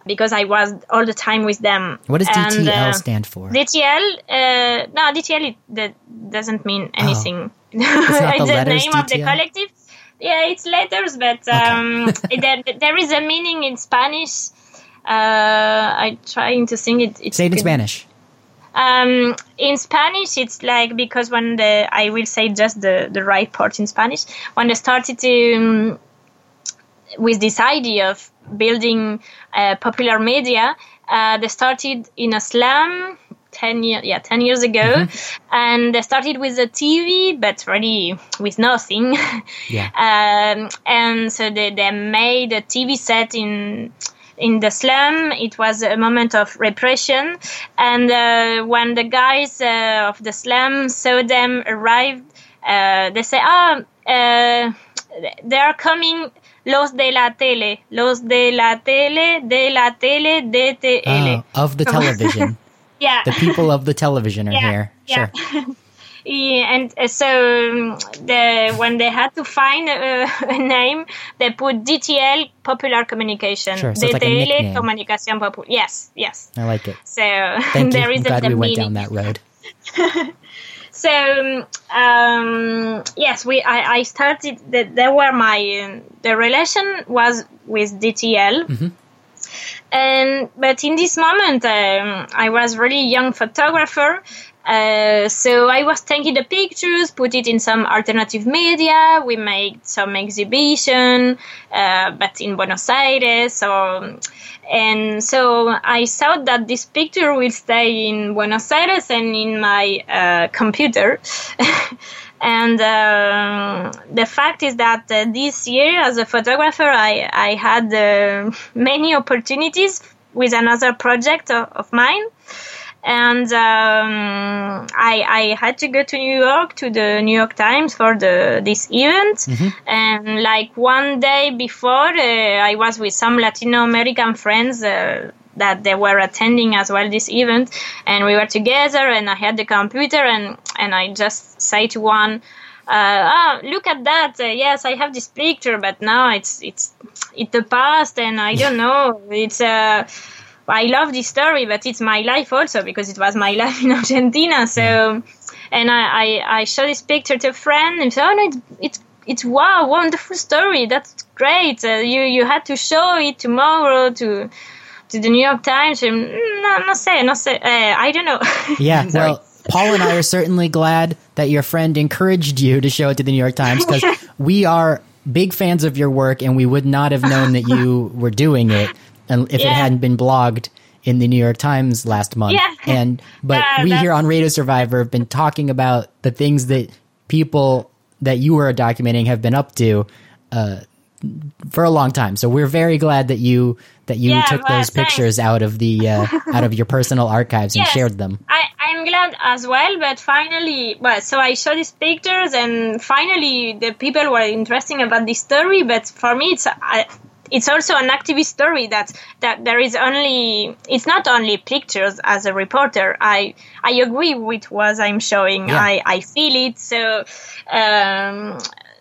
because I was all the time with them. What does DTL uh, stand for? DTL, uh, no, DTL it, that doesn't mean oh. anything. Oh. <laughs> It's, the, the name DTL? of the collective. Yeah, it's letters, but um, okay. <laughs> there, there is a meaning in Spanish. Uh, I'm trying to sing it. Say it in Spanish. Um, in Spanish, it's like because when the I will say just the the right part in Spanish when I started to um, with this idea of building uh, popular media, uh, they started in a slum 10 years yeah 10 years ago mm-hmm. and they started with a tv but really with nothing <laughs> yeah. um, and so they, they made a tv set in in the slum. It was a moment of repression. And uh, when the guys uh, of the slum saw them arrive, uh, they say, ah, uh, they are coming los de la tele, los de la tele, de la tele, DTL. Oh, of the <laughs> television. yeah. The people of the television are yeah, here. Yeah. Sure. <laughs> Yeah, and uh, so um, the when they had to find a, <laughs> a, name, they put DTL Popular Communication. Sure, so DTL like Comunicación Popular. Yes, yes. I like it. So Thank there you. is I'm glad we went down that road. So um, yes, we I, I started. The, there were my the relation was with DTL. Mm-hmm. And but in this moment, um, I was really young photographer, uh, so I was taking the pictures, put it in some alternative media. We made some exhibition, uh, but in Buenos Aires. So, and so I thought that this picture will stay in Buenos Aires and in my uh, computer. <laughs> and uh, the fact is that uh, this year, as a photographer, I I had uh, <laughs> many opportunities with another project of, of mine and um, I, I had to go to New York to the New York Times for the this event. Mm-hmm. And like one day before, uh, I was with some Latino American friends. Uh, that they were attending as well this event and we were together and I had the computer and and I just say to one uh, oh, look at that. Uh, yes, I have this picture, but now it's it's it's the past, and I don't <laughs> know. It's uh, I love this story, but it's my life also because it was my <laughs> life in Argentina. So, and I, I, I show this picture to a friend and say, oh no, it's, it's, it's wow, wonderful story. That's great. Uh, you, you had to show it tomorrow to, to the New York Times. And, mm, no, not say, not say, uh, I don't know. <laughs> Yeah. well, Paul and I are certainly glad that your friend encouraged you to show it to the New York Times because <laughs> we are big fans of your work and we would not have known that you were doing it and if yeah. it hadn't been blogged in the New York Times last month. Yeah. And but uh, we here on Radio Survivor have been talking about the things that people that you were documenting have been up to uh, for a long time. So we're very glad that you that you yeah, took those thanks. pictures out of the uh, <laughs> out of your personal archives and shared them. I, I'm glad as well, but finally, well, so I saw these pictures, and finally, the people were interesting about this story. But for me, it's I, it's also an activist story that that there is only it's not only pictures as a reporter. I I agree with what I'm showing. Yeah. I I feel it. So. Um,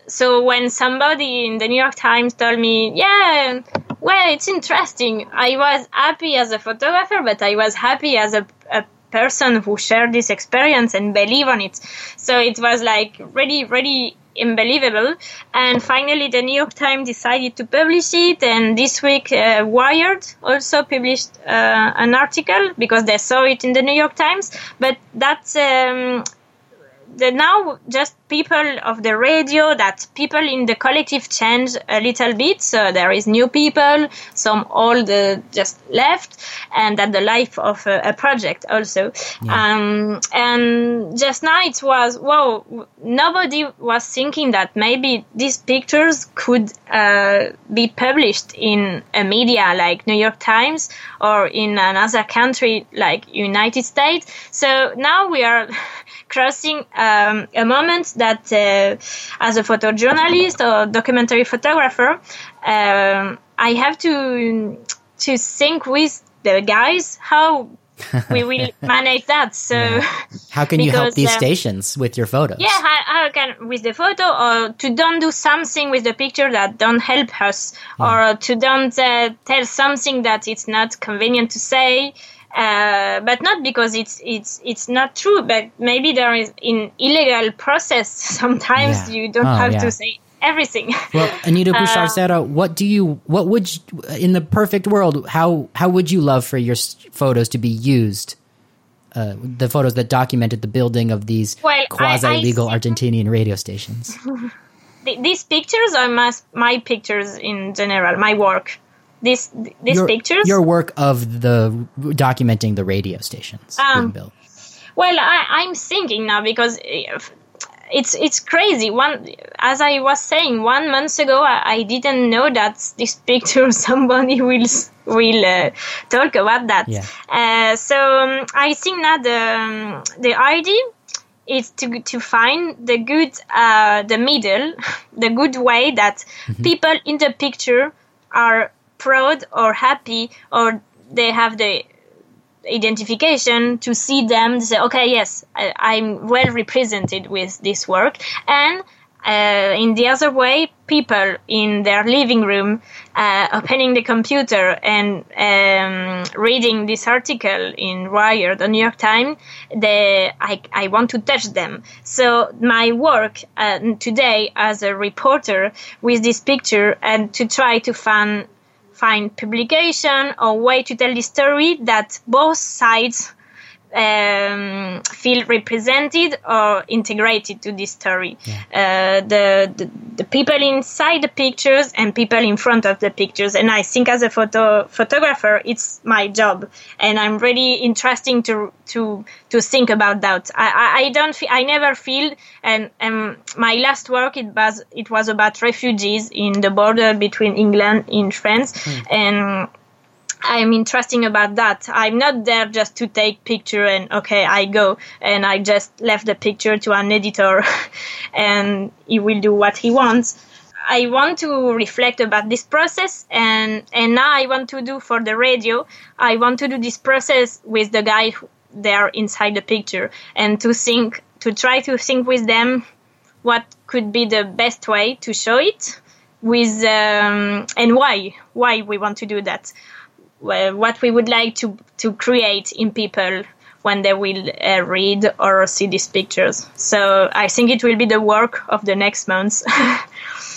so when somebody in the New York Times told me, yeah, well, it's interesting. I was happy as a photographer, but I was happy as a, a person who shared this experience and believe on it. So it was like really, really unbelievable. And finally, the New York Times decided to publish it. And this week, uh, Wired also published uh, an article because they saw it in the New York Times. But that's um, the now just people of the radio that people in the collective change a little bit. So there is new people some old uh, just left and that the life of a, a project also. Yeah. um, and just now it was whoa nobody was thinking that maybe these pictures could uh, be published in a media like new york times or in another country like united states. So now we are <laughs> crossing um, a moment that, uh, as a photojournalist or documentary photographer, um, I have to to think with the guys how <laughs> we will manage that. So, yeah. how can you help these uh, stations with your photos? Yeah, how, how, can with the photo, or to don't do something with the picture that don't help us, yeah. or to don't uh, tell something that it's not convenient to say. Uh, but not because it's it's it's not true. But maybe there is in illegal process. <laughs> Sometimes yeah. you don't oh, have yeah. to say everything. <laughs> Well, Anita Pouchard Serra, uh, what do you, what would, you, in the perfect world, how how would you love for your photos to be used? Uh, the photos that documented the building of these well, quasi legal Argentinian radio stations. <laughs> these pictures are my, my pictures in general, my work these these your, pictures your work of the documenting the radio stations um, built well I, i'm thinking now because it's it's crazy one as i was saying one month ago i, I didn't know that this picture <laughs> somebody will will uh, talk about that yeah. uh, so um, i think that the um, the idea is to to find the good uh, the middle <laughs> the good way that mm-hmm. people in the picture are proud or happy or they have the identification to see them to say okay yes I, am well represented with this work and uh, in the other way people in their living room uh, opening the computer and um, reading this article in Wired, the New York Times, they, I, I want to touch them. So my work uh, today as a reporter with this picture and to try to find find publication or way to tell the story that both sides um, feel represented or integrated to this story. Yeah. Uh, the, the, the people inside the pictures and people in front of the pictures. And I think as a photo photographer, it's my job, and I'm really interesting to to to think about that. I, I, I don't I never feel and, and my last work it was it was about refugees in the border between England and France mm. and I'm interesting about that. I'm not there just to take picture and okay, I go and I just left the picture to an editor <laughs> and he will do what he wants. I want to reflect about this process and and now I want to do for the radio. I want to do this process with the guy there inside the picture and to think to try to think with them what could be the best way to show it with um, and why why we want to do that what we would like to to create in people when they will uh, read or see these pictures. So I think it will be the work of the next months. <laughs>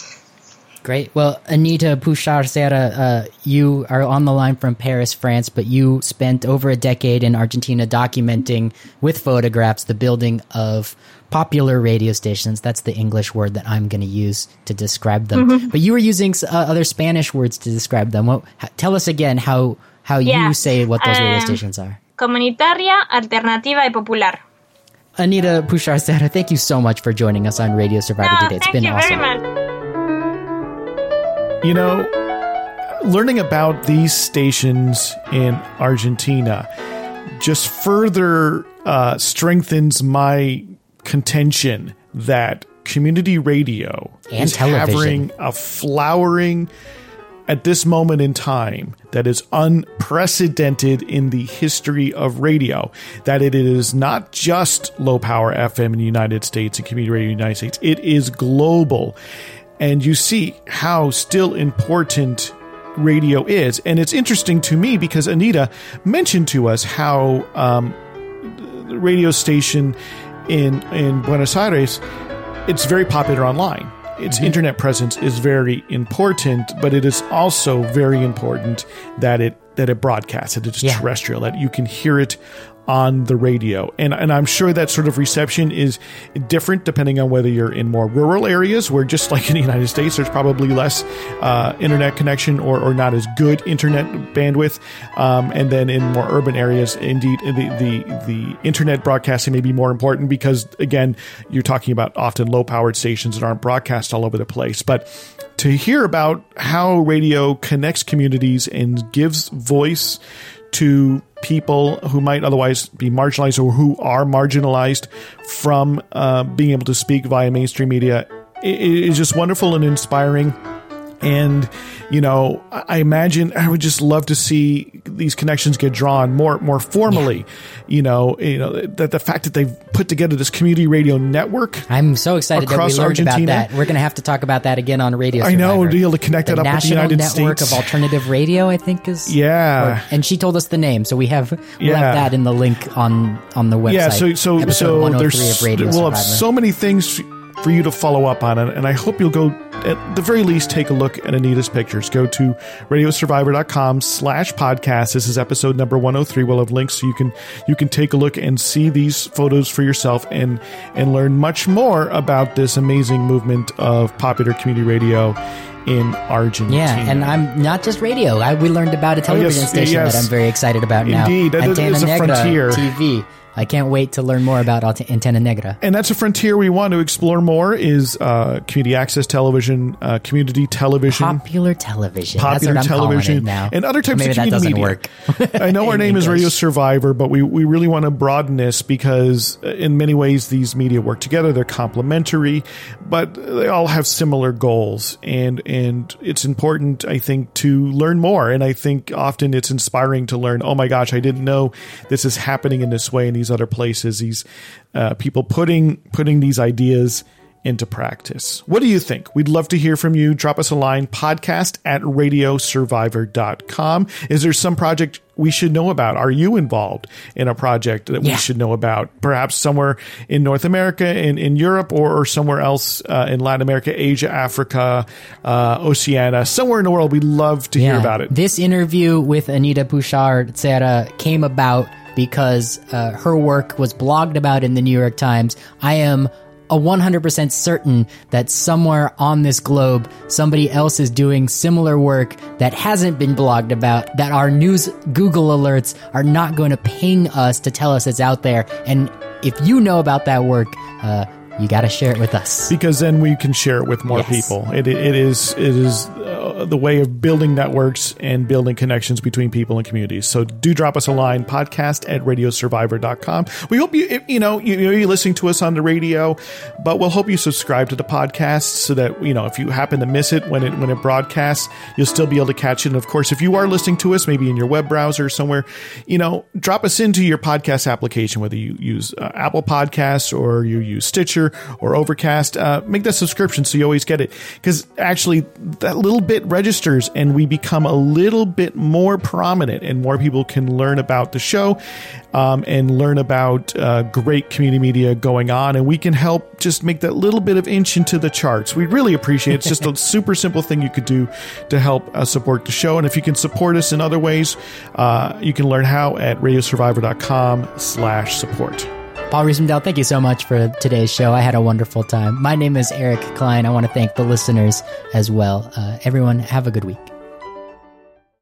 Great. Well, Anita Pouchard Serra, uh, you are on the line from Paris, France, but you spent over a decade in Argentina documenting with photographs the building of popular radio stations. That's the English word that I'm going to use to describe them. Mm-hmm. But you were using uh, other Spanish words to describe them. What, tell us again how how yeah. you say what those radio um, stations are. Comunitaria, alternativa y popular. Anita Pouchard Serra, thank you so much for joining us on Radio Survivor no, today. It's been awesome. You know, learning about these stations in Argentina just further uh, strengthens my contention that community radio and is television. having a flowering at this moment in time that is unprecedented in the history of radio. That it is not just low power FM in the United States and community radio in the United States, it is global. And you see how still important radio is. And it's interesting to me because Anita mentioned to us how um, the radio station in in Buenos Aires it's very popular online its mm-hmm. internet presence is very important, but it is also very important that it that it broadcasts, that it's yeah. terrestrial, that you can hear it on the radio. And, and I'm sure that sort of reception is different depending on whether you're in more rural areas where just like in the United States, there's probably less uh, internet connection or, or not as good internet bandwidth. Um, and then in more urban areas, indeed, the, the, the internet broadcasting may be more important because again, you're talking about often low powered stations that aren't broadcast all over the place. But to hear about how radio connects communities and gives voice to people who might otherwise be marginalized or who are marginalized from uh, being able to speak via mainstream media. It is just wonderful and inspiring and you know i imagine i would just love to see these connections get drawn more more formally yeah. you know you know that the fact that they've put together this community radio network i'm so excited that we learned Argentina. about that we're going to have to talk about that again on radio Survivor. i know to be able to connect the that up National with the united network states of alternative radio i think is yeah or, and she told us the name so we have we'll yeah. have that in the link on on the website yeah so so so there's oh we'll Survivor. have so many things for you to follow up on it. And I hope you'll go, at the very least, take a look at Anita's pictures. Go to radiosurvivor.com slash podcast. This is episode number 103. We'll have links so you can, you can take a look and see these photos for yourself and, and learn much more about this amazing movement of popular community radio in Argentina. Yeah, and I'm not just radio. I, we learned about a television oh, yes, station yes. that I'm very excited about Indeed, now. Indeed, that is a Negra frontier. TV. I can't wait to learn more about Antena Negra. And that's a frontier we want to explore more is uh, community access television, uh, community television. Popular television. Popular television. now. And other types Maybe of community media. Work. I know <laughs> our name English. is Radio Survivor, but we, we really want to broaden this because uh, in many ways these media work together. They're complementary, but they all have similar goals. And, and it's important, I think, to learn more. And I think often it's inspiring to learn, oh my gosh, I didn't know this is happening in this way in these other places. These uh, people putting putting these ideas into practice. What do you think? We'd love to hear from you. Drop us a line podcast at radiosurvivor.com. Is there some project we should know about? Are you involved in a project that yeah. we should know about? Perhaps somewhere in North America, in, in Europe, or, or somewhere else uh, in Latin America, Asia, Africa, uh, Oceania, somewhere in the world. We'd love to yeah. hear about it. This interview with Anita Pouchard Serra came about because uh, her work was blogged about in the New York Times. I am a 100% certain that somewhere on this globe, somebody else is doing similar work that hasn't been blogged about, that our news Google alerts are not going to ping us to tell us it's out there. And if you know about that work, uh, you got to share it with us because then we can share it with more yes. people. It, it is it is uh, the way of building networks and building connections between people and communities. So do drop us a line podcast at radiosurvivor.com. We hope you you know you, you're listening to us on the radio, but we'll hope you subscribe to the podcast so that you know if you happen to miss it when it when it broadcasts, you'll still be able to catch it. And of course, if you are listening to us maybe in your web browser somewhere, you know, drop us into your podcast application whether you use uh, Apple Podcasts or you use Stitcher or Overcast, uh, make that subscription so you always get it. Because actually, that little bit registers and we become a little bit more prominent and more people can learn about the show um, and learn about uh, great community media going on. And we can help just make that little bit of inch into the charts. We really appreciate it. It's just a <laughs> super simple thing you could do to help uh, support the show. And if you can support us in other ways, uh, you can learn how at radiosurvivor.com slash support. Paul Riismandel, thank you so much for today's show. I had a wonderful time. My name is Eric Klein. I want to thank the listeners as well. Uh, everyone, have a good week.